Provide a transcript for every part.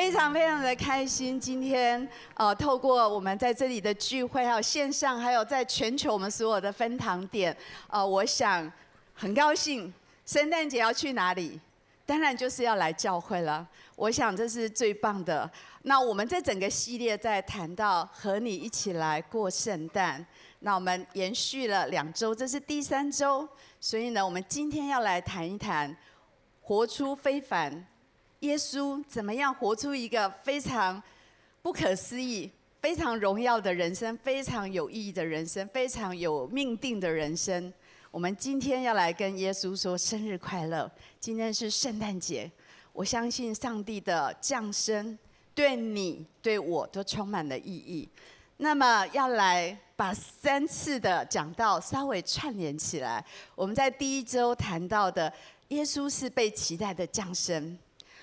非常非常的开心，今天呃，透过我们在这里的聚会，还有线上，还有在全球我们所有的分堂点，呃，我想很高兴，圣诞节要去哪里？当然就是要来教会了。我想这是最棒的。那我们这整个系列在谈到和你一起来过圣诞，那我们延续了两周，这是第三周，所以呢，我们今天要来谈一谈活出非凡。耶稣怎么样活出一个非常不可思议、非常荣耀的人生，非常有意义的人生，非常有命定的人生？我们今天要来跟耶稣说生日快乐。今天是圣诞节，我相信上帝的降生对你、对我都充满了意义。那么要来把三次的讲到稍微串联起来。我们在第一周谈到的，耶稣是被期待的降生。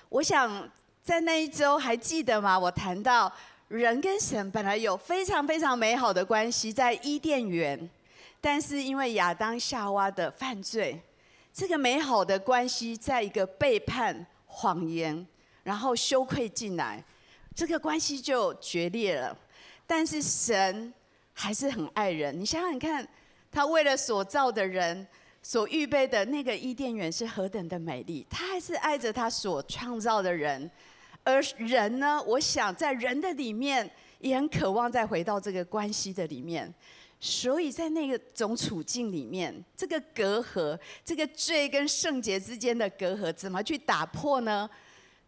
我想在那一周还记得吗？我谈到人跟神本来有非常非常美好的关系，在伊甸园，但是因为亚当夏娃的犯罪，这个美好的关系在一个背叛、谎言，然后羞愧进来，这个关系就决裂了。但是神还是很爱人，你想想看，他为了所造的人。所预备的那个伊甸园是何等的美丽，他还是爱着他所创造的人，而人呢？我想在人的里面也很渴望再回到这个关系的里面，所以在那个种处境里面，这个隔阂，这个罪跟圣洁之间的隔阂，怎么去打破呢？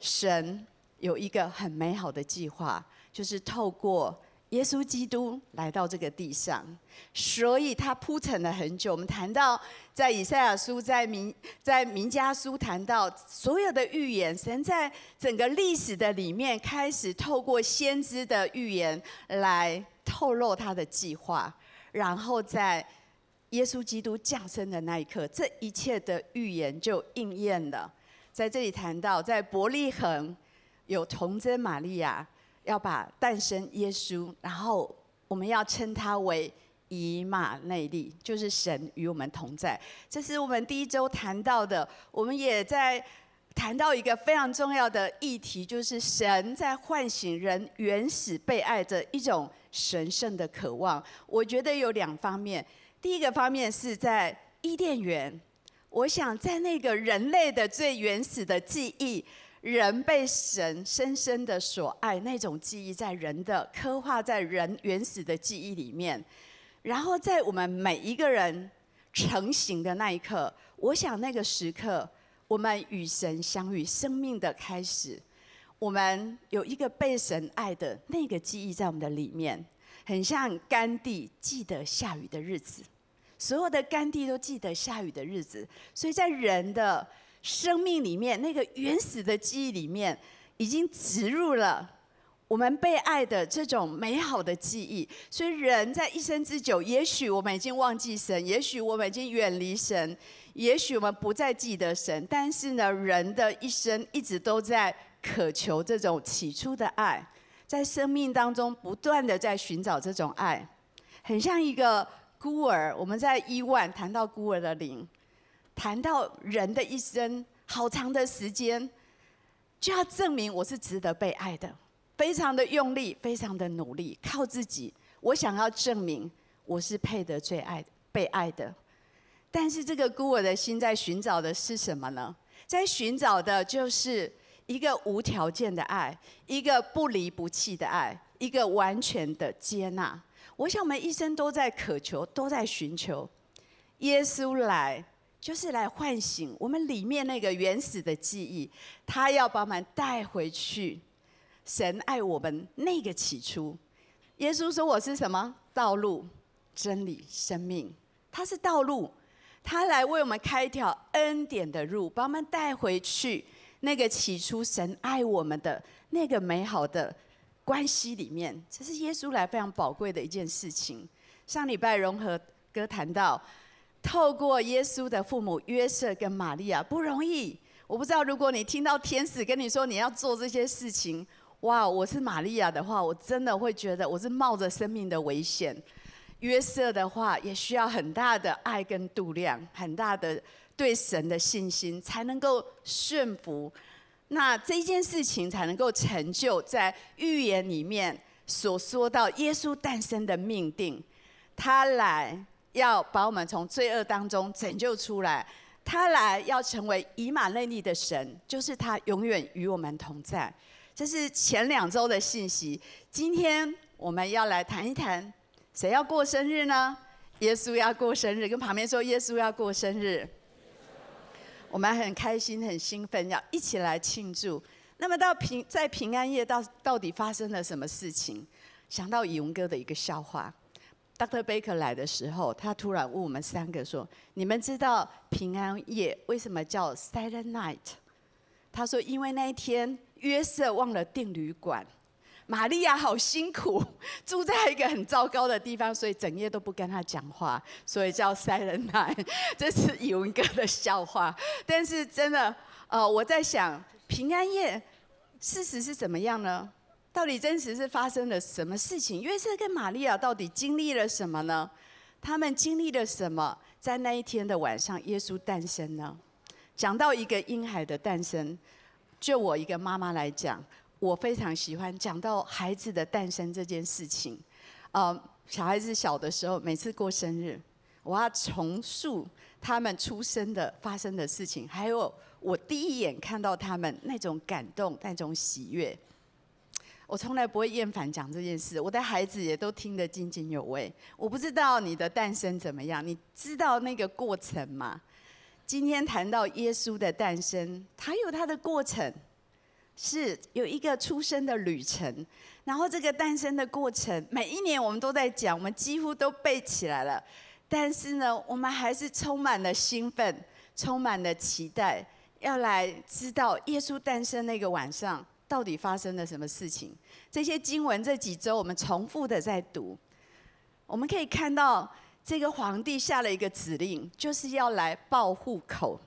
神有一个很美好的计划，就是透过。耶稣基督来到这个地上，所以他铺陈了很久。我们谈到在以赛亚书、在民、在民家书谈到所有的预言，神在整个历史的里面开始透过先知的预言来透露他的计划，然后在耶稣基督降生的那一刻，这一切的预言就应验了。在这里谈到，在伯利恒有童贞玛利亚。要把诞生耶稣，然后我们要称他为以马内利，就是神与我们同在。这是我们第一周谈到的。我们也在谈到一个非常重要的议题，就是神在唤醒人原始被爱的一种神圣的渴望。我觉得有两方面。第一个方面是在伊甸园，我想在那个人类的最原始的记忆。人被神深深的所爱，那种记忆在人的刻画在人原始的记忆里面，然后在我们每一个人成型的那一刻，我想那个时刻，我们与神相遇，生命的开始，我们有一个被神爱的那个记忆在我们的里面，很像甘地记得下雨的日子，所有的甘地都记得下雨的日子，所以在人的。生命里面那个原始的记忆里面，已经植入了我们被爱的这种美好的记忆。所以人在一生之久，也许我们已经忘记神，也许我们已经远离神，也许我们不再记得神。但是呢，人的一生一直都在渴求这种起初的爱，在生命当中不断的在寻找这种爱，很像一个孤儿。我们在伊万谈到孤儿的灵。谈到人的一生，好长的时间，就要证明我是值得被爱的，非常的用力，非常的努力，靠自己。我想要证明我是配得最爱、被爱的。但是这个孤儿的心在寻找的是什么呢？在寻找的就是一个无条件的爱，一个不离不弃的爱，一个完全的接纳。我想我们一生都在渴求，都在寻求耶稣来。就是来唤醒我们里面那个原始的记忆，他要把我们带回去。神爱我们那个起初，耶稣说：“我是什么？道路、真理、生命。他是道路，他来为我们开一条恩典的路，把我们带回去那个起初神爱我们的那个美好的关系里面。这是耶稣来非常宝贵的一件事情。上礼拜融合哥谈到。”透过耶稣的父母约瑟跟玛利亚不容易，我不知道如果你听到天使跟你说你要做这些事情，哇，我是玛利亚的话，我真的会觉得我是冒着生命的危险。约瑟的话也需要很大的爱跟度量，很大的对神的信心，才能够顺服那这件事情才能够成就在预言里面所说到耶稣诞生的命定。他来要把我们从罪恶当中拯救出来，他来要成为以马内利的神，就是他永远与我们同在。这是前两周的信息。今天我们要来谈一谈，谁要过生日呢？耶稣要过生日，跟旁边说耶稣要过生日。我们很开心、很兴奋，要一起来庆祝。那么到平在平安夜到到底发生了什么事情？想到以文哥的一个笑话，Dr. Baker 来的时候，他突然问我们三个说：“你们知道平安夜为什么叫 Silent Night？” 他说：“因为那一天。”约瑟忘了订旅馆，玛利亚好辛苦，住在一个很糟糕的地方，所以整夜都不跟他讲话，所以叫 Silent Night。这是以文哥的笑话，但是真的，呃，我在想平安夜事实是怎么样呢？到底真实是发生了什么事情？约瑟跟玛利亚到底经历了什么呢？他们经历了什么？在那一天的晚上，耶稣诞生呢？讲到一个婴孩的诞生。就我一个妈妈来讲，我非常喜欢讲到孩子的诞生这件事情。呃，小孩子小的时候，每次过生日，我要重述他们出生的发生的事情，还有我第一眼看到他们那种感动、那种喜悦。我从来不会厌烦讲这件事，我的孩子也都听得津津有味。我不知道你的诞生怎么样，你知道那个过程吗？今天谈到耶稣的诞生，他有他的过程，是有一个出生的旅程。然后这个诞生的过程，每一年我们都在讲，我们几乎都背起来了。但是呢，我们还是充满了兴奋，充满了期待，要来知道耶稣诞生那个晚上到底发生了什么事情。这些经文这几周我们重复的在读，我们可以看到。这个皇帝下了一个指令，就是要来报户口。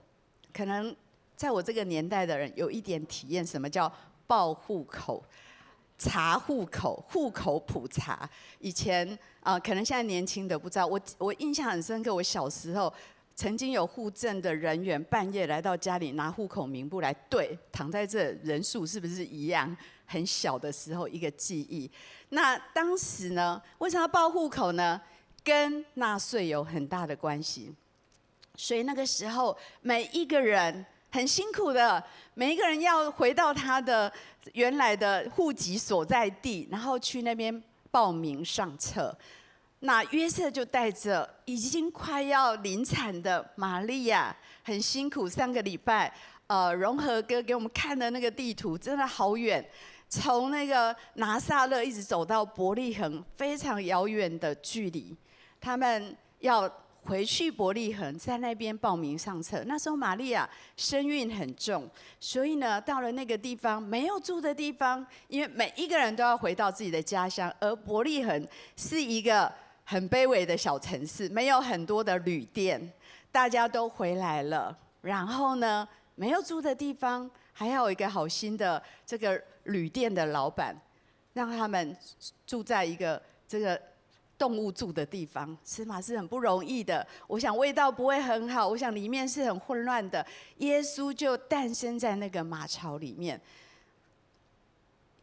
可能在我这个年代的人有一点体验，什么叫报户口、查户口、户口普查。以前啊、可能现在年轻的不知道。我我印象很深刻，我小时候曾经有户政的人员半夜来到家里拿户口名簿来对，躺在这人数是不是一样？很小的时候一个记忆。那当时呢，为什么要报户口呢？跟纳税有很大的关系，所以那个时候每一个人很辛苦的，每一个人要回到他的原来的户籍所在地，然后去那边报名上册。那约瑟就带着已经快要临产的玛利亚，很辛苦三个礼拜。呃，融合哥给我们看的那个地图真的好远，从那个拿撒勒一直走到伯利恒，非常遥远的距离。他们要回去伯利恒，在那边报名上车。那时候玛利亚身孕很重，所以呢，到了那个地方没有住的地方，因为每一个人都要回到自己的家乡。而伯利恒是一个很卑微的小城市，没有很多的旅店，大家都回来了。然后呢，没有住的地方，还要有一个好心的这个旅店的老板，让他们住在一个这个。动物住的地方，起码是很不容易的。我想味道不会很好，我想里面是很混乱的。耶稣就诞生在那个马槽里面。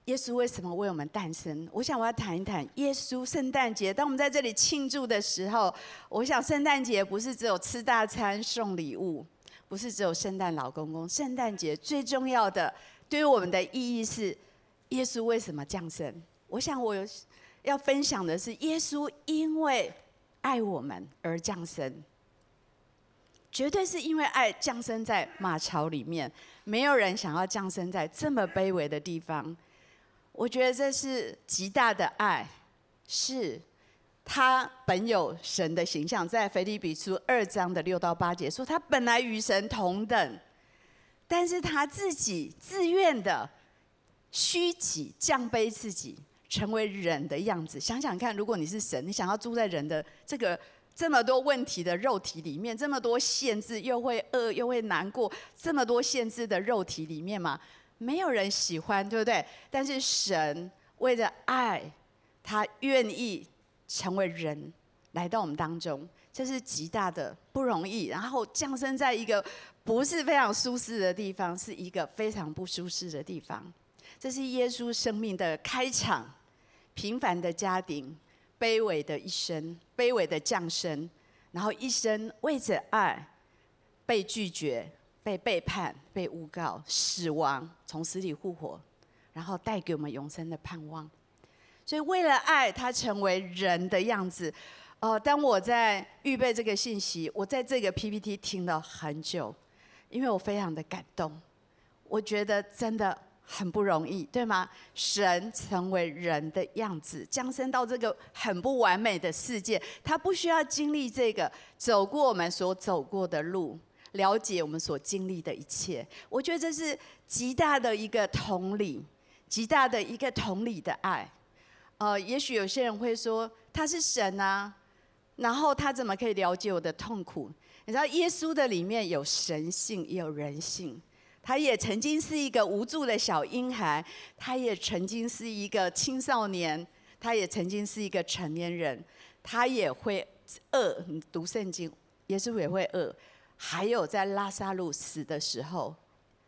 耶稣为什么为我们诞生？我想我要谈一谈耶稣圣诞节。当我们在这里庆祝的时候，我想圣诞节不是只有吃大餐、送礼物，不是只有圣诞老公公。圣诞节最重要的，对于我们的意义是耶稣为什么降生？我想我。要分享的是，耶稣因为爱我们而降生，绝对是因为爱降生在马槽里面。没有人想要降生在这么卑微的地方。我觉得这是极大的爱，是他本有神的形象，在腓立比书二章的六到八节说，他本来与神同等，但是他自己自愿的虚己降卑自己。成为人的样子，想想看，如果你是神，你想要住在人的这个这么多问题的肉体里面，这么多限制，又会饿又会难过，这么多限制的肉体里面嘛，没有人喜欢，对不对？但是神为了爱，他愿意成为人，来到我们当中，这是极大的不容易。然后降生在一个不是非常舒适的地方，是一个非常不舒适的地方。这是耶稣生命的开场，平凡的家庭，卑微的一生，卑微的降生，然后一生为着爱被拒绝、被背叛、被诬告、死亡，从死里复活，然后带给我们永生的盼望。所以，为了爱，他成为人的样子。哦，当我在预备这个信息，我在这个 PPT 听了很久，因为我非常的感动。我觉得真的很不容易，对吗？神成为人的样子，降生到这个很不完美的世界，他不需要经历这个，走过我们所走过的路，了解我们所经历的一切。我觉得这是极大的一个同理，极大的一个同理的爱。呃，也许有些人会说他是神啊，然后他怎么可以了解我的痛苦？你知道，耶稣的里面有神性，也有人性。他也曾经是一个无助的小婴孩，他也曾经是一个青少年，他也曾经是一个成年人，他也会饿。读圣经，耶稣也会饿。还有在拉撒路死的时候，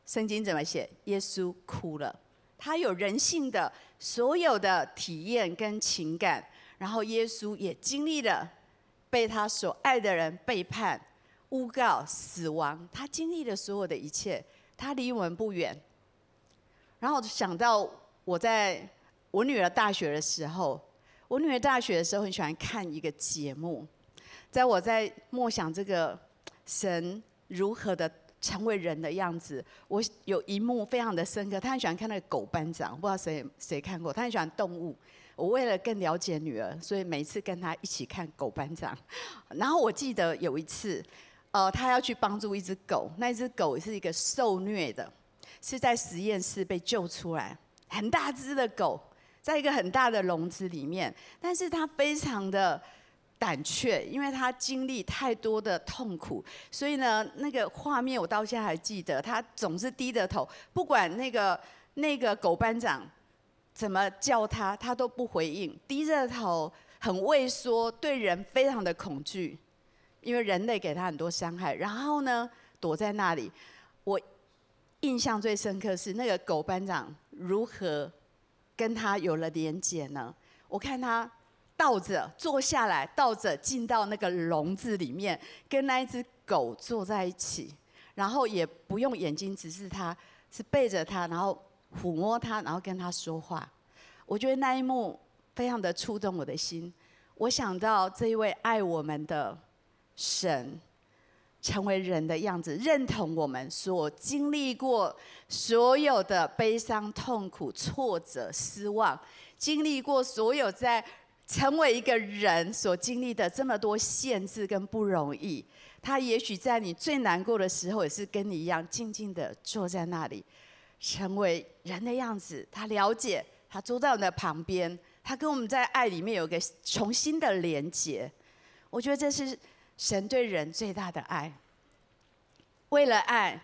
圣经怎么写？耶稣哭了。他有人性的所有的体验跟情感，然后耶稣也经历了被他所爱的人背叛、诬告、死亡，他经历了所有的一切，他离我们不远。然后想到我在我女儿大学的时候，我女儿大学的时候很喜欢看一个节目，在我在默想这个神如何的。成为人的样子，我有一幕非常的深刻。他很喜欢看那个狗班长，不知道谁谁看过。他很喜欢动物。我为了更了解女儿，所以每次跟他一起看狗班长。然后我记得有一次，呃，他要去帮助一只狗，那只狗是一个受虐的，是在实验室被救出来，很大只的狗，在一个很大的笼子里面，但是他非常的。胆怯，因为他经历太多的痛苦，所以呢，那个画面我到现在还记得。他总是低着头，不管那个那个狗班长怎么叫他，他都不回应，低着头，很畏缩，对人非常的恐惧，因为人类给他很多伤害。然后呢，躲在那里。我印象最深刻是那个狗班长如何跟他有了连结呢？我看他。倒着坐下来，倒着进到那个笼子里面，跟那一只狗坐在一起，然后也不用眼睛直视它，是背着它，然后抚摸它，然后跟它说话。我觉得那一幕非常的触动我的心。我想到这一位爱我们的神，成为人的样子，认同我们所经历过所有的悲伤、痛苦、挫折、失望，经历过所有在。成为一个人所经历的这么多限制跟不容易，他也许在你最难过的时候，也是跟你一样静静的坐在那里，成为人的样子。他了解，他坐在我们的旁边，他跟我们在爱里面有个重新的连结。我觉得这是神对人最大的爱。为了爱，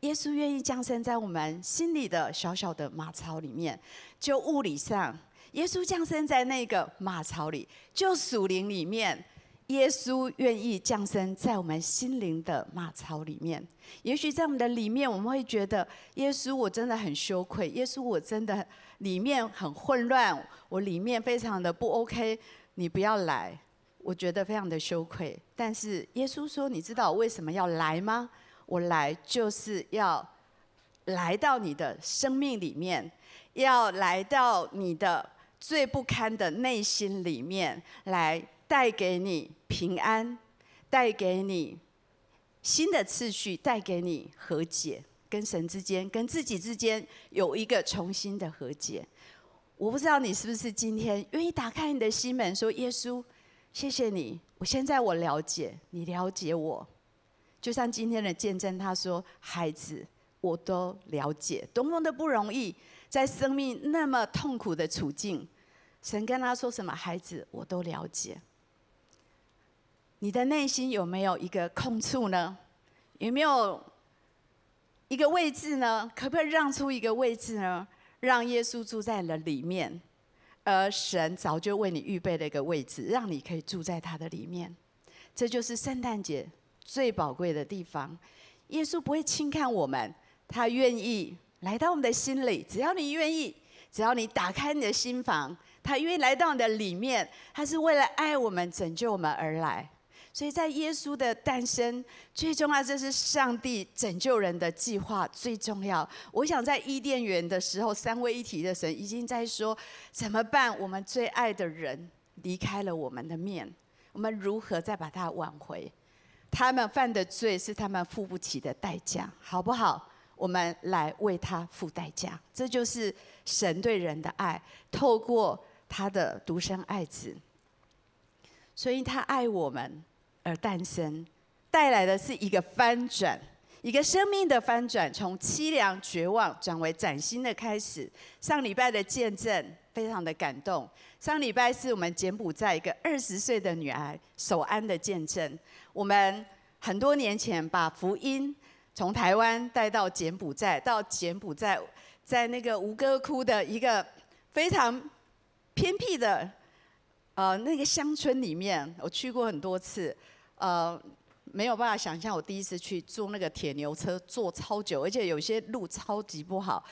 耶稣愿意降生在我们心里的小小的马槽里面，就物理上。耶稣降生在那个马槽里，就属灵里面，耶稣愿意降生在我们心灵的马槽里面。也许在我们的里面，我们会觉得，耶稣，我真的很羞愧。耶稣，我真的里面很混乱，我里面非常的不 OK。你不要来，我觉得非常的羞愧。但是耶稣说：“你知道我为什么要来吗？我来就是要来到你的生命里面，要来到你的。”最不堪的内心里面，来带给你平安，带给你新的次序，带给你和解，跟神之间、跟自己之间有一个重新的和解。我不知道你是不是今天愿意打开你的心门，说：“耶稣，谢谢你，我现在我了解，你了解我。”就像今天的见证，他说：“孩子，我都了解，多么的不容易。”在生命那么痛苦的处境，神跟他说什么？孩子，我都了解。你的内心有没有一个空处呢？有没有一个位置呢？可不可以让出一个位置呢？让耶稣住在了里面，而神早就为你预备了一个位置，让你可以住在他的里面。这就是圣诞节最宝贵的地方。耶稣不会轻看我们，他愿意来到我们的心里。只要你愿意，只要你打开你的心房，他愿意来到你的里面。他是为了爱我们、拯救我们而来。所以在耶稣的诞生，最重要，这是上帝拯救人的计划最重要。我想在伊甸园的时候，三位一体的神已经在说：怎么办？我们最爱的人离开了我们的面，我们如何再把他挽回？他们犯的罪是他们付不起的代价，好不好？我们来为他付代价。这就是神对人的爱，透过他的独生爱子，所以他爱我们。而诞生，带来的是一个翻转，一个生命的翻转，从凄凉绝望转为崭新的开始。上礼拜的见证非常的感动。上礼拜是我们柬埔寨一个二十岁的女孩守安的见证。我们很多年前把福音从台湾带到柬埔寨，到柬埔寨在那个吴哥窟的一个非常偏僻的呃那个乡村里面，我去过很多次。呃，没有办法想象，我第一次去坐那个铁牛车，坐超久，而且有些路超级不好。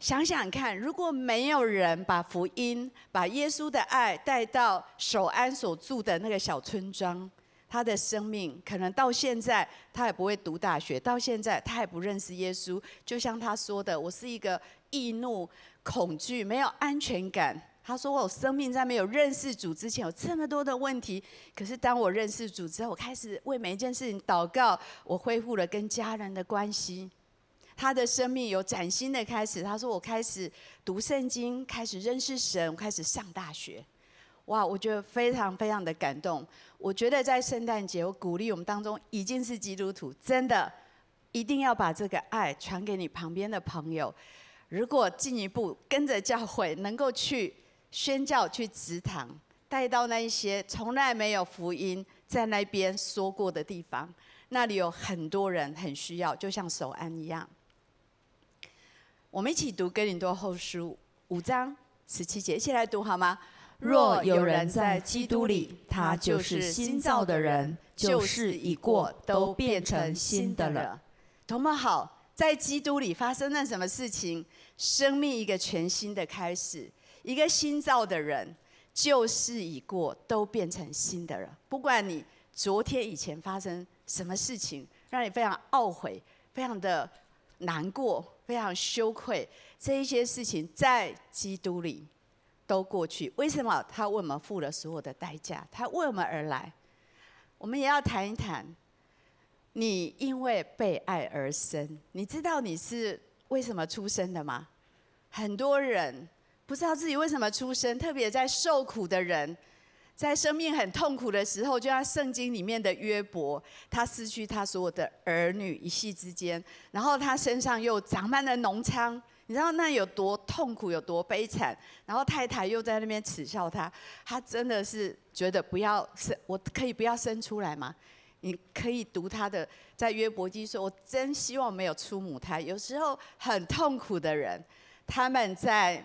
想想看，如果没有人把福音、把耶稣的爱带到守安所住的那个小村庄，他的生命可能到现在他也不会读大学，到现在他也不认识耶稣。就像他说的：“我是一个易怒、恐惧、没有安全感。”他说：“我生命在没有认识主之前，有这么多的问题。可是当我认识主之后，我开始为每一件事情祷告，我恢复了跟家人的关系。他的生命有崭新的开始。他说：我开始读圣经，开始认识神，开始上大学。哇，我觉得非常非常的感动。我觉得在圣诞节，我鼓励我们当中已经是基督徒，真的一定要把这个爱传给你旁边的朋友。如果进一步跟着教会，能够去。”宣教去职堂，带到那一些从来没有福音在那边说过的地方，那里有很多人很需要，就像守安一样。我们一起读哥林多后书五章十七节，一起来读好吗？若有人在基督里，他就是新造的人，旧事已过，都变成新的了。多么好，在基督里发生了什么事情？生命一个全新的开始。一个新造的人，旧事已过，都变成新的人。不管你昨天以前发生什么事情，让你非常懊悔、非常的难过、非常羞愧，这一些事情在基督里都过去。为什么？他为我们付了所有的代价，他为我们而来。我们也要谈一谈，你因为被爱而生，你知道你是为什么出生的吗？很多人。不知道自己为什么出生，特别在受苦的人，在生命很痛苦的时候，就像圣经里面的约伯，他失去他所有的儿女一夕之间，然后他身上又长满了脓疮，你知道那有多痛苦，有多悲惨？然后太太又在那边耻笑他，他真的是觉得不要生，我可以不要生出来吗？你可以读他的在约伯记说，我真希望没有出母胎。有时候很痛苦的人，他们在。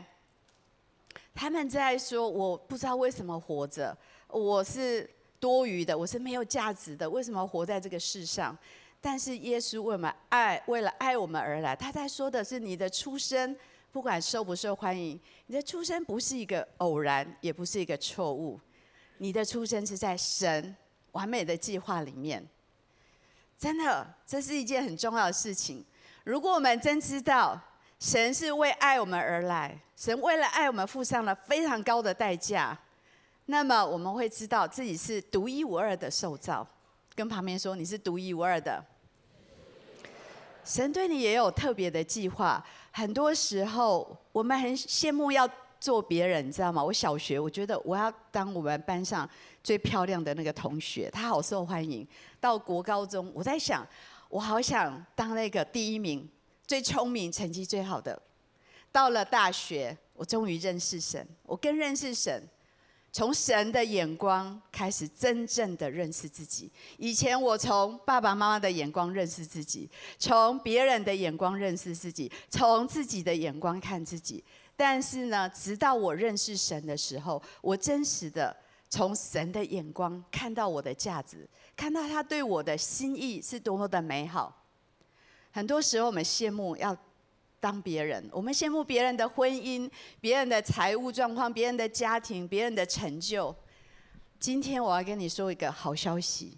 他们在说：“我不知道为什么活着，我是多余的，我是没有价值的，为什么活在这个世上？”但是耶稣为我们爱，为了爱我们而来。他在说的是：你的出生，不管受不受欢迎，你的出生不是一个偶然，也不是一个错误。你的出生是在神完美的计划里面。真的，这是一件很重要的事情。如果我们真知道。神是为爱我们而来，神为了爱我们付上了非常高的代价，那么我们会知道自己是独一无二的受造。跟旁边说，你是独一无二的。神对你也有特别的计划。很多时候我们很羡慕要做别人，你知道吗？我小学我觉得我要当我们班上最漂亮的那个同学，她好受欢迎。到国高中，我在想，我好想当那个第一名。最聪明、成绩最好的，到了大学，我终于认识神。我更认识神，从神的眼光开始，真正的认识自己。以前我从爸爸妈妈的眼光认识自己，从别人的眼光认识自己，从自己的眼光看自己。但是呢，直到我认识神的时候，我真实的从神的眼光看到我的价值，看到他对我的心意是多么的美好。很多时候我们羡慕要当别人，我们羡慕别人的婚姻、别人的财务状况、别人的家庭、别人的成就。今天我要跟你说一个好消息，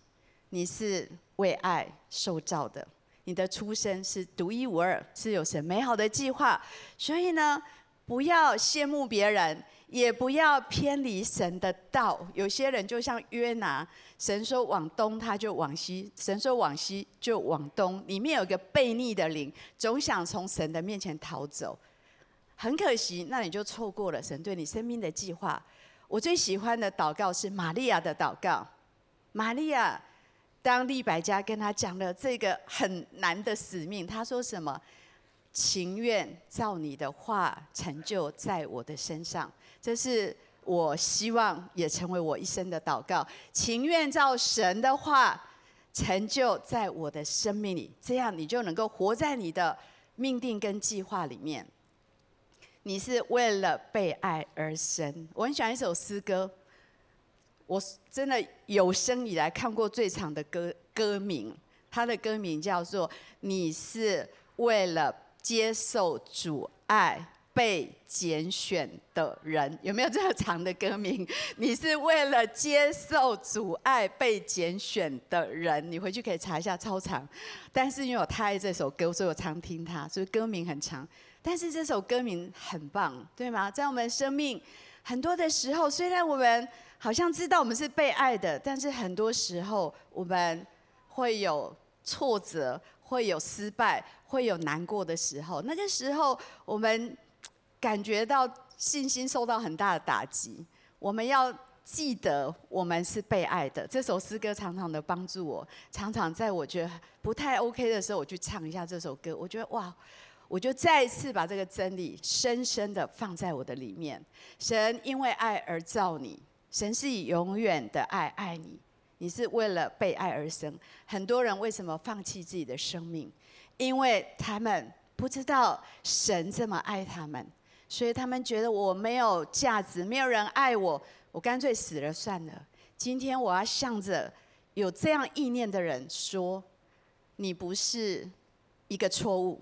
你是为爱受造的，你的出生是独一无二，是有神美好的计划。所以呢，不要羡慕别人。也不要偏离神的道。有些人就像约拿，神说往东他就往西，神说往西就往东，里面有个悖逆的灵，总想从神的面前逃走。很可惜，那你就错过了神对你生命的计划。我最喜欢的祷告是玛利亚的祷告。玛利亚，当利百加跟他讲了这个很难的使命，他说什么？情愿照你的话成就在我的身上。这是我希望也成为我一生的祷告，情愿照神的话成就在我的生命里，这样你就能够活在你的命定跟计划里面。你是为了被爱而生。我很喜欢一首诗歌，我真的有生以来看过最长的歌歌名，它的歌名叫做《你是为了接受主爱》。被拣选的人，有没有这么长的歌名？你是为了接受阻碍被拣选的人，你回去可以查一下，超长。但是因为我太爱这首歌，所以我常听它，所以歌名很长。但是这首歌名很棒，对吗？在我们生命很多的时候，虽然我们好像知道我们是被爱的，但是很多时候我们会有挫折，会有失败，会有难过的时候。那个时候我们。感觉到信心受到很大的打击，我们要记得我们是被爱的。这首诗歌常常的帮助我，常常在我觉得不太 OK 的时候，我去唱一下这首歌。我觉得哇，我就再一次把这个真理深深的放在我的里面。神因为爱而造你，神是以永远的爱爱你，你是为了被爱而生。很多人为什么放弃自己的生命？因为他们不知道神这么爱他们。所以他们觉得我没有价值，没有人爱我，我干脆死了算了。今天我要向着有这样意念的人说：你不是一个错误，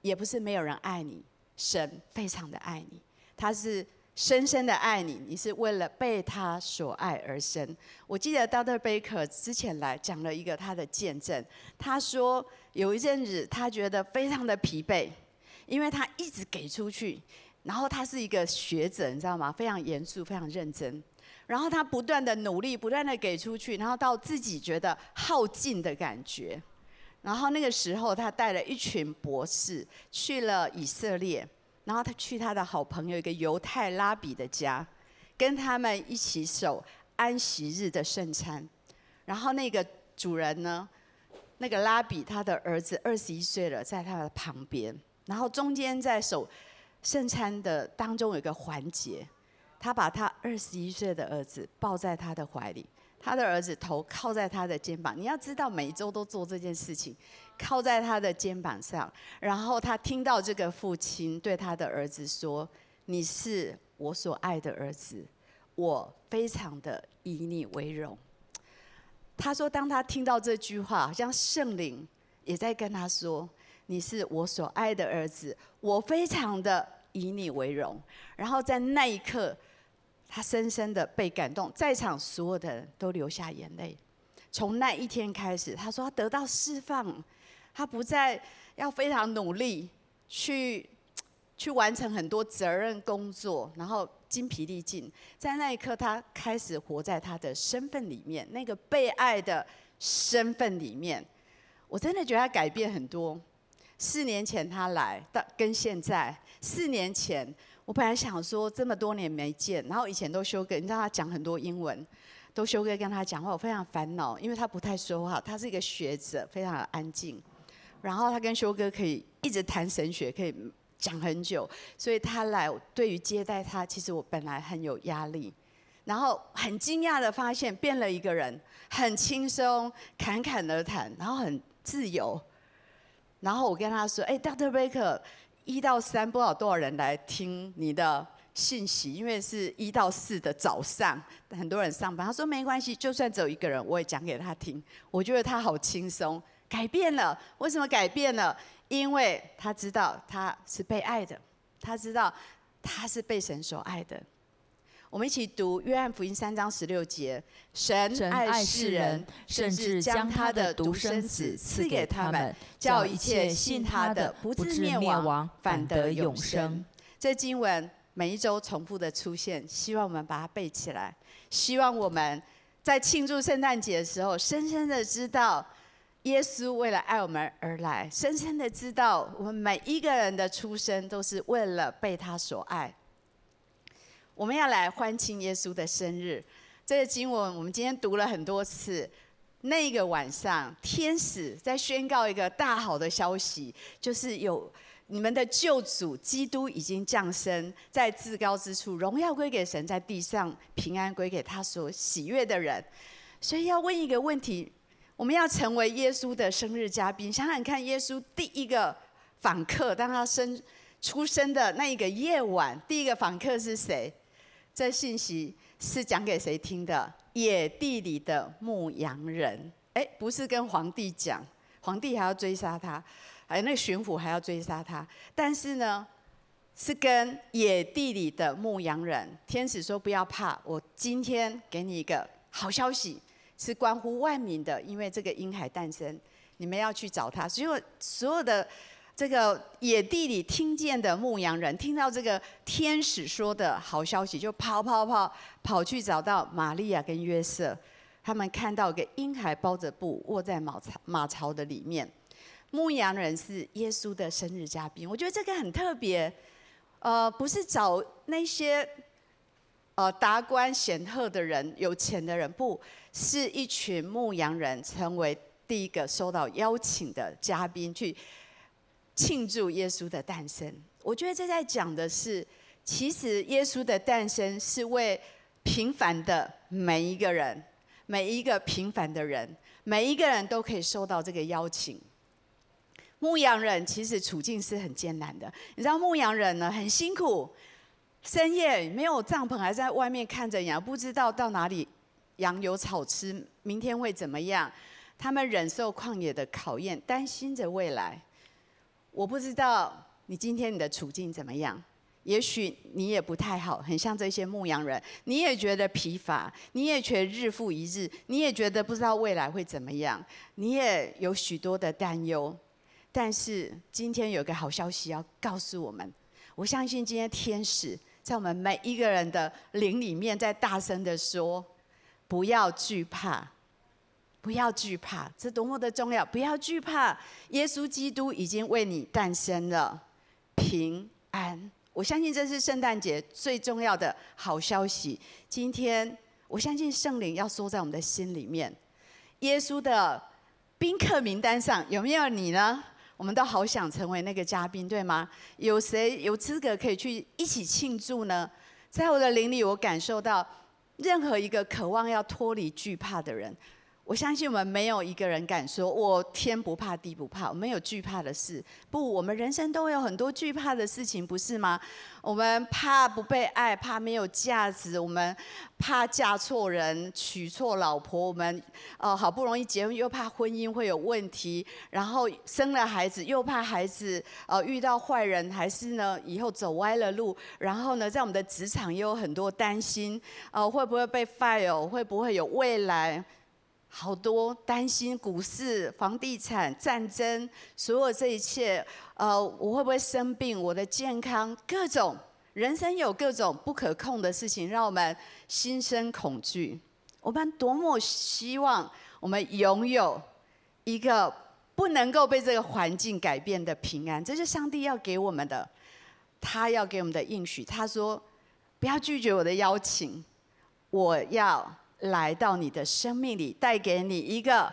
也不是没有人爱你，神非常的爱你，他是深深的爱你，你是为了被他所爱而生。我记得 Dr. Baker 之前来讲了一个他的见证，他说有一阵子他觉得非常的疲惫，因为他一直给出去。然后他是一个学者，你知道吗？非常严肃，非常认真。然后他不断的努力，不断的给出去，然后到自己觉得耗尽的感觉。然后那个时候，他带了一群博士去了以色列，然后他去他的好朋友一个犹太拉比的家，跟他们一起守安息日的圣餐。然后那个主人呢，那个拉比他的儿子二十一岁了，在他的旁边，然后中间在守。圣餐的当中有一个环节，他把他二十一岁的儿子抱在他的怀里，他的儿子头靠在他的肩膀。你要知道，每一周都做这件事情，靠在他的肩膀上。然后他听到这个父亲对他的儿子说：“你是我所爱的儿子，我非常的以你为荣。”他说，当他听到这句话，好像圣灵也在跟他说：“你是我所爱的儿子，我非常的。”以你为荣，然后在那一刻，他深深的被感动，在场所有的人都流下眼泪。从那一天开始，他说他得到释放，他不再要非常努力去去完成很多责任工作，然后精疲力尽。在那一刻，他开始活在他的身份里面，那个被爱的身份里面。我真的觉得他改变很多。四年前他来到，跟现在。四年前，我本来想说这么多年没见，然后以前都修哥，你知道他讲很多英文，都修哥跟他讲话，我非常烦恼，因为他不太说话，他是一个学者，非常的安静。然后他跟修哥可以一直谈神学，可以讲很久，所以他来对于接待他，其实我本来很有压力。然后很惊讶的发现变了一个人，很轻松，侃侃而谈，然后很自由。然后我跟他说：“哎，Dr. Baker。”一到三，不知道多少人来听你的信息，因为是一到四的早上，很多人上班。他说没关系，就算只有一个人，我也讲给他听。我觉得他好轻松，改变了。为什么改变了？因为他知道他是被爱的，他知道他是被神所爱的。我们一起读约翰福音三章十六节：神爱世人，甚至将他的独生子赐给他们，叫一切信他的不至灭亡，反得永生。这经文每一周重复的出现，希望我们把它背起来。希望我们在庆祝圣诞节的时候，深深的知道耶稣为了爱我们而来，深深的知道我们每一个人的出生都是为了被他所爱。我们要来欢庆耶稣的生日。这个经文我们今天读了很多次。那个晚上，天使在宣告一个大好的消息，就是有你们的救主基督已经降生在至高之处，荣耀归给神，在地上平安归给他所喜悦的人。所以要问一个问题：我们要成为耶稣的生日嘉宾，想想看，耶稣第一个访客，当他生出生的那一个夜晚，第一个访客是谁？这信息是讲给谁听的？野地里的牧羊人，哎，不是跟皇帝讲，皇帝还要追杀他，还有那巡抚还要追杀他。但是呢，是跟野地里的牧羊人。天使说：“不要怕，我今天给你一个好消息，是关乎万民的，因为这个婴孩诞生，你们要去找他。所有所有的。”这个野地里听见的牧羊人，听到这个天使说的好消息，就跑跑跑跑去找到玛利亚跟约瑟。他们看到一个婴孩包着布卧在马槽马槽的里面。牧羊人是耶稣的生日嘉宾，我觉得这个很特别。呃，不是找那些呃达官显赫的人、有钱的人，不是一群牧羊人成为第一个收到邀请的嘉宾去。庆祝耶稣的诞生，我觉得这在讲的是，其实耶稣的诞生是为平凡的每一个人，每一个平凡的人，每一个人都可以收到这个邀请。牧羊人其实处境是很艰难的，你知道牧羊人呢很辛苦，深夜没有帐篷，还在外面看着羊，不知道到哪里羊有草吃，明天会怎么样？他们忍受旷野的考验，担心着未来。我不知道你今天你的处境怎么样，也许你也不太好，很像这些牧羊人，你也觉得疲乏，你也觉得日复一日，你也觉得不知道未来会怎么样，你也有许多的担忧。但是今天有个好消息要告诉我们，我相信今天天使在我们每一个人的灵里面在大声的说：不要惧怕。不要惧怕，这多么的重要！不要惧怕，耶稣基督已经为你诞生了平安。我相信这是圣诞节最重要的好消息。今天，我相信圣灵要说在我们的心里面。耶稣的宾客名单上有没有你呢？我们都好想成为那个嘉宾，对吗？有谁有资格可以去一起庆祝呢？在我的灵里，我感受到任何一个渴望要脱离惧怕的人。我相信我们没有一个人敢说“我天不怕地不怕”，我没有惧怕的事。不，我们人生都会有很多惧怕的事情，不是吗？我们怕不被爱，怕没有价值，我们怕嫁错人、娶错老婆，我们呃好不容易结婚又怕婚姻会有问题，然后生了孩子又怕孩子呃遇到坏人，还是呢以后走歪了路，然后呢在我们的职场也有很多担心，呃会不会被 fire，会不会有未来？好多担心股市、房地产、战争，所有这一切，呃，我会不会生病？我的健康，各种人生有各种不可控的事情，让我们心生恐惧。我们多么希望我们拥有一个不能够被这个环境改变的平安，这是上帝要给我们的，他要给我们的应许。他说：“不要拒绝我的邀请，我要。”来到你的生命里，带给你一个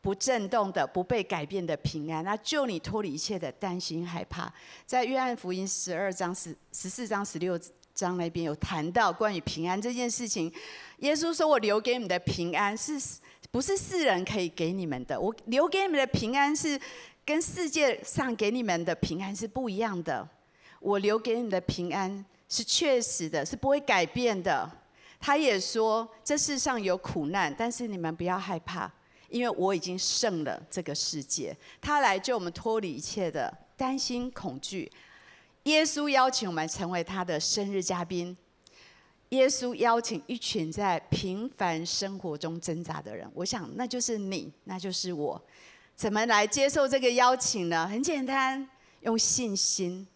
不震动的、不被改变的平安，那救你脱离一切的担心害怕。在约翰福音十二章十十四章十六章那边有谈到关于平安这件事情。耶稣说：“我留给你们的平安，是不是世人可以给你们的？我留给你们的平安，是跟世界上给你们的平安是不一样的。我留给你们的平安，是确实的，是不会改变的。他也说，这世上有苦难，但是你们不要害怕，因为我已经胜了这个世界。他来救我们脱离一切的担心恐惧。耶稣邀请我们成为他的生日嘉宾。耶稣邀请一群在平凡生活中挣扎的人，我想那就是你，那就是我。怎么来接受这个邀请呢？很简单，用信心。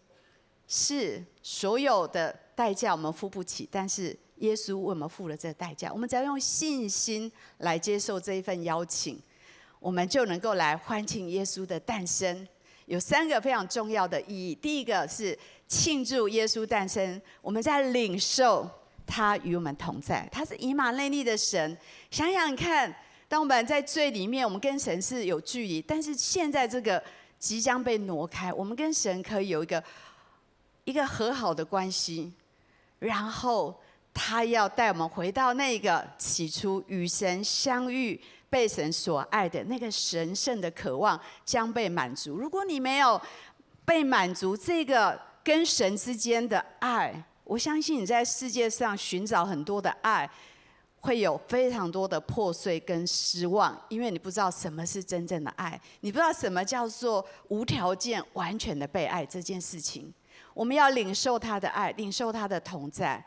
是所有的代价我们付不起，但是耶稣为我们付了这个代价。我们只要用信心来接受这一份邀请，我们就能够来欢庆耶稣的诞生。有三个非常重要的意义。第一个是庆祝耶稣诞生，我们在领受他与我们同在，他是以马内利的神。想想看，当我们在最里面，我们跟神是有距离，但是现在这个即将被挪开，我们跟神可以有一个。一个和好的关系，然后他要带我们回到那个起初与神相遇、被神所爱的那个神圣的渴望将被满足。如果你没有被满足这个跟神之间的爱，我相信你在世界上寻找很多的爱，会有非常多的破碎跟失望，因为你不知道什么是真正的爱，你不知道什么叫做无条件、完全的被爱这件事情。我们要领受他的爱，领受他的同在，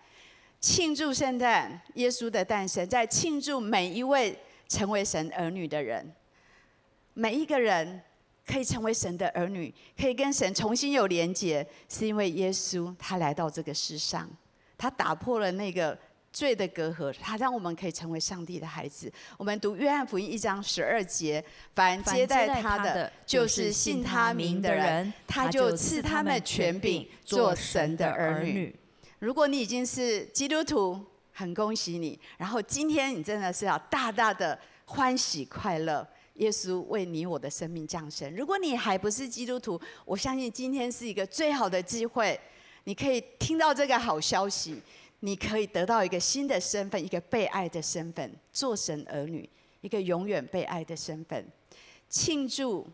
庆祝圣诞，耶稣的诞生，在庆祝每一位成为神儿女的人，每一个人可以成为神的儿女，可以跟神重新有连结，是因为耶稣他来到这个世上，他打破了那个。罪的隔阂，他让我们可以成为上帝的孩子。我们读约翰福音一章十二节：凡接待他的，就是信他名的人，他就赐他们权柄做神的儿女。如果你已经是基督徒，很恭喜你。然后今天你真的是要大大的欢喜快乐，耶稣为你我的生命降生。如果你还不是基督徒，我相信今天是一个最好的机会，你可以听到这个好消息。你可以得到一个新的身份，一个被爱的身份，做神儿女，一个永远被爱的身份。庆祝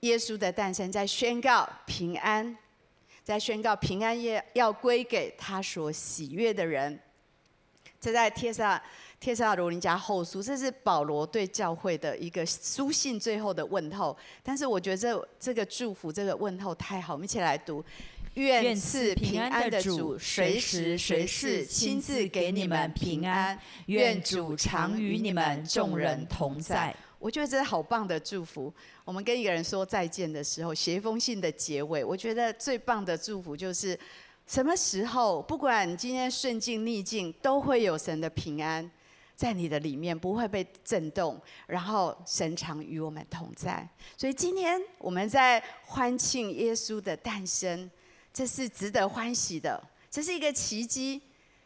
耶稣的诞生，在宣告平安，在宣告平安夜要归给他所喜悦的人。这在帖撒帖撒罗尼迦后书，这是保罗对教会的一个书信最后的问候。但是我觉得这这个祝福，这个问候太好，我们一起来读。愿赐平安的主随时随事亲自给你们平安。愿主常与你们众人同在。我觉得这是好棒的祝福。我们跟一个人说再见的时候，写一封信的结尾，我觉得最棒的祝福就是：什么时候，不管今天顺境逆境，都会有神的平安在你的里面，不会被震动。然后神常与我们同在。所以今天我们在欢庆耶稣的诞生。这是值得欢喜的，这是一个奇迹。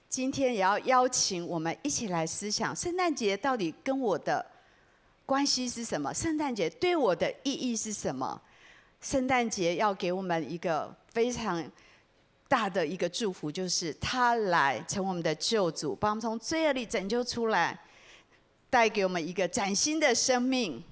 今天也要邀请我们一起来思想，圣诞节到底跟我的关系是什么？圣诞节对我的意义是什么？圣诞节要给我们一个非常大的一个祝福，就是他来成我们的救主，把我们从罪恶里拯救出来，带给我们一个崭新的生命，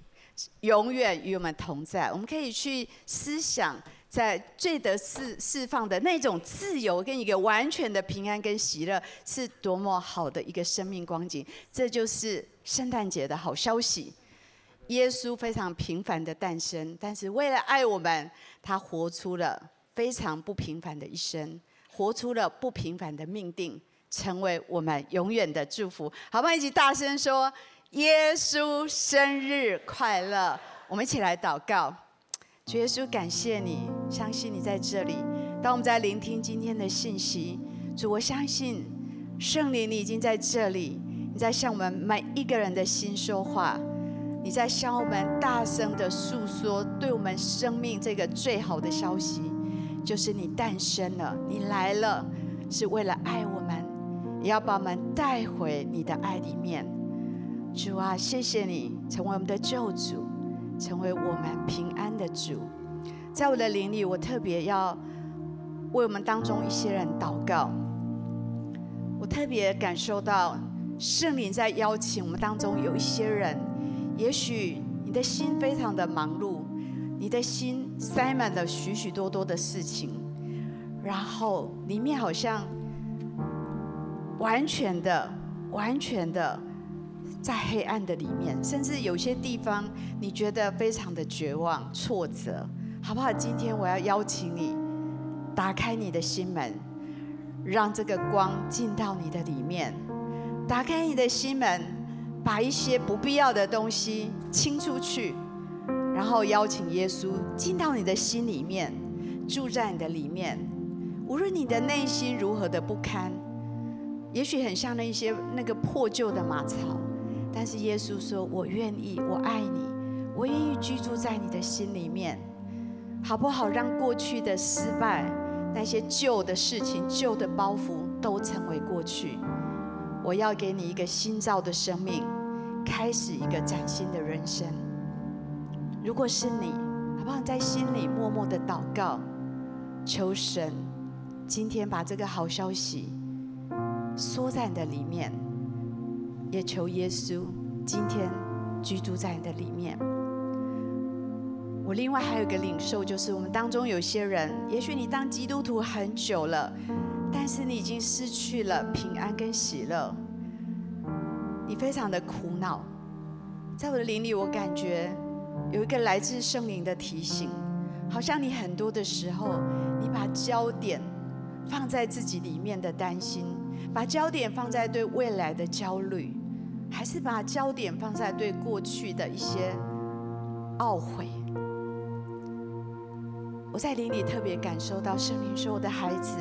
永远与我们同在。我们可以去思想。在罪得释释放的那种自由，跟一个完全的平安跟喜乐，是多么好的一个生命光景。这就是圣诞节的好消息。耶稣非常平凡的诞生，但是为了爱我们，他活出了非常不平凡的一生，活出了不平凡的命定，成为我们永远的祝福。好不好？一起大声说：“耶稣生日快乐！”我们一起来祷告。主耶稣，感谢你，相信你在这里。当我们在聆听今天的信息，主，我相信圣灵，你已经在这里，你在向我们每一个人的心说话，你在向我们大声的诉说，对我们生命这个最好的消息，就是你诞生了，你来了，是为了爱我们，也要把我们带回你的爱里面。主啊，谢谢你成为我们的救主。成为我们平安的主，在我的灵里，我特别要为我们当中一些人祷告。我特别感受到圣灵在邀请我们当中有一些人，也许你的心非常的忙碌，你的心塞满了许许多多的事情，然后里面好像完全的、完全的在黑暗的里面，甚至有些地方你觉得非常的绝望、挫折，好不好？今天我要邀请你打开你的心门，让这个光进到你的里面。打开你的心门，把一些不必要的东西清出去，然后邀请耶稣进到你的心里面，住在你的里面。无论你的内心如何的不堪，也许很像那些那个破旧的马槽，但是耶稣说：“我愿意，我爱你，我愿意居住在你的心里面，好不好？让过去的失败、那些旧的事情、旧的包袱都成为过去。我要给你一个新造的生命，开始一个崭新的人生。如果是你，好不好？在心里默默的祷告，求神。”今天把这个好消息说在你的里面，也求耶稣今天居住在你的里面。我另外还有一个领受，就是我们当中有些人，也许你当基督徒很久了，但是你已经失去了平安跟喜乐，你非常的苦恼。在我的灵里，我感觉有一个来自圣灵的提醒，好像你很多的时候，你把焦点。放在自己里面的担心，把焦点放在对未来的焦虑，还是把焦点放在对过去的一些懊悔？我在灵里特别感受到圣灵说：“我的孩子，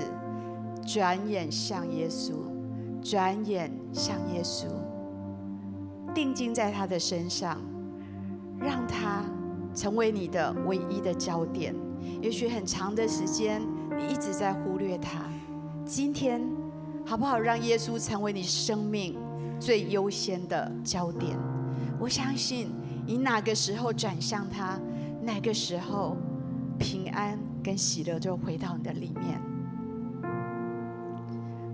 转眼向耶稣，转眼向耶稣，定睛在他的身上，让他成为你的唯一的焦点。也许很长的时间。”你一直在忽略他，今天好不好？让耶稣成为你生命最优先的焦点。我相信你哪个时候转向他，哪个时候平安跟喜乐就回到你的里面。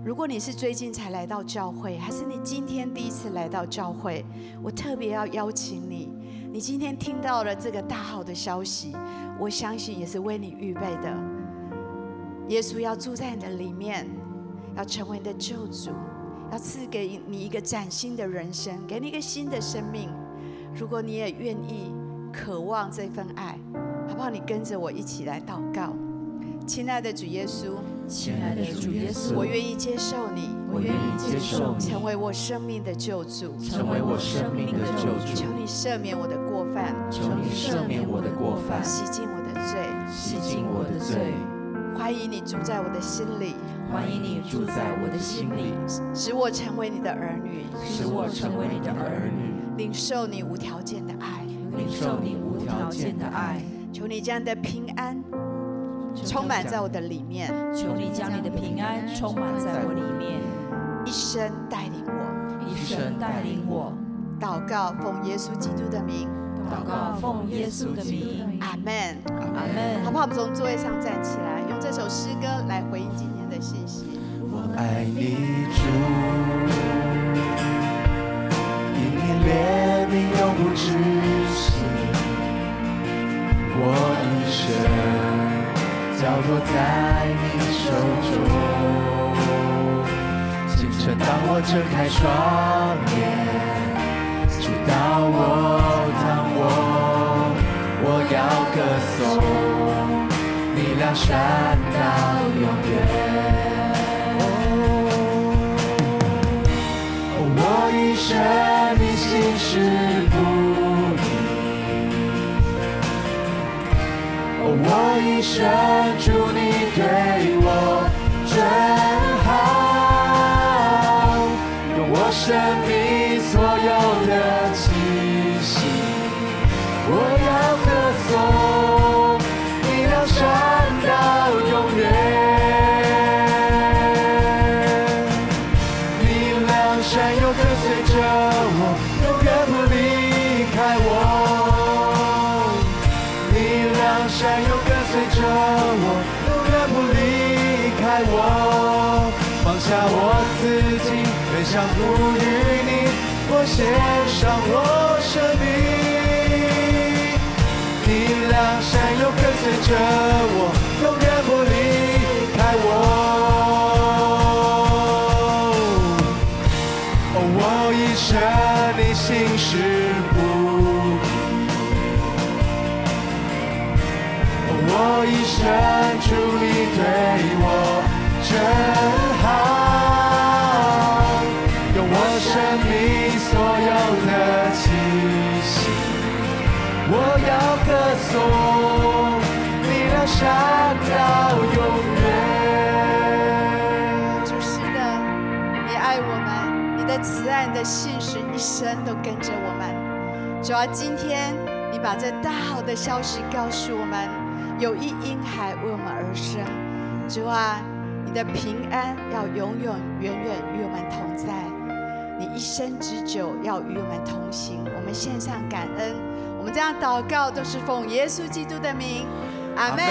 如果你是最近才来到教会，还是你今天第一次来到教会，我特别要邀请你。你今天听到了这个大好的消息，我相信也是为你预备的。耶稣要住在你的里面，要成为你的救主，要赐给你一个崭新的人生，给你一个新的生命。如果你也愿意、渴望这份爱，好不好？你跟着我一起来祷告。亲爱的主耶稣，亲爱的主耶稣，我愿意接受你，我愿意接受你，成为我生命的救主，成为我生命的救主。求你赦免我的过犯，求你赦免我的过犯，洗净我的罪，洗净我的罪。欢迎你住在我的心里，欢迎你住在我的心里，使我成为你的儿女，使我成为你的儿女，领受你无条件的爱，领受你无条件的爱。求你这样的平安充满在我的里面，求你将你的平安充满在我里面，一生带领我，一生带领我。祷告奉耶稣基督的名。祷告，奉耶稣的名，阿门，阿门。好不好？我们从座位上站起来，用这首诗歌来回应今天的信息。我爱你主，因你怜悯永不止息，我一生交托在你手中。清晨当我睁开双眼，直到我躺。我要歌颂你良善到永远。我一生我一生主你对我真好，用我生命所有的气息，我要。你下我自己，奔向赋予你，我献上我生命。你良善又跟随着我，永远不离开我。我一生你心事不。我一生主你对我真的信实一生都跟着我们。主啊，今天你把这大好的消息告诉我们。有一婴孩为我们而生，主啊，你的平安要永永远远与我们同在，你一生之久要与我们同行。我们献上感恩，我们这样祷告都是奉耶稣基督的名，阿门。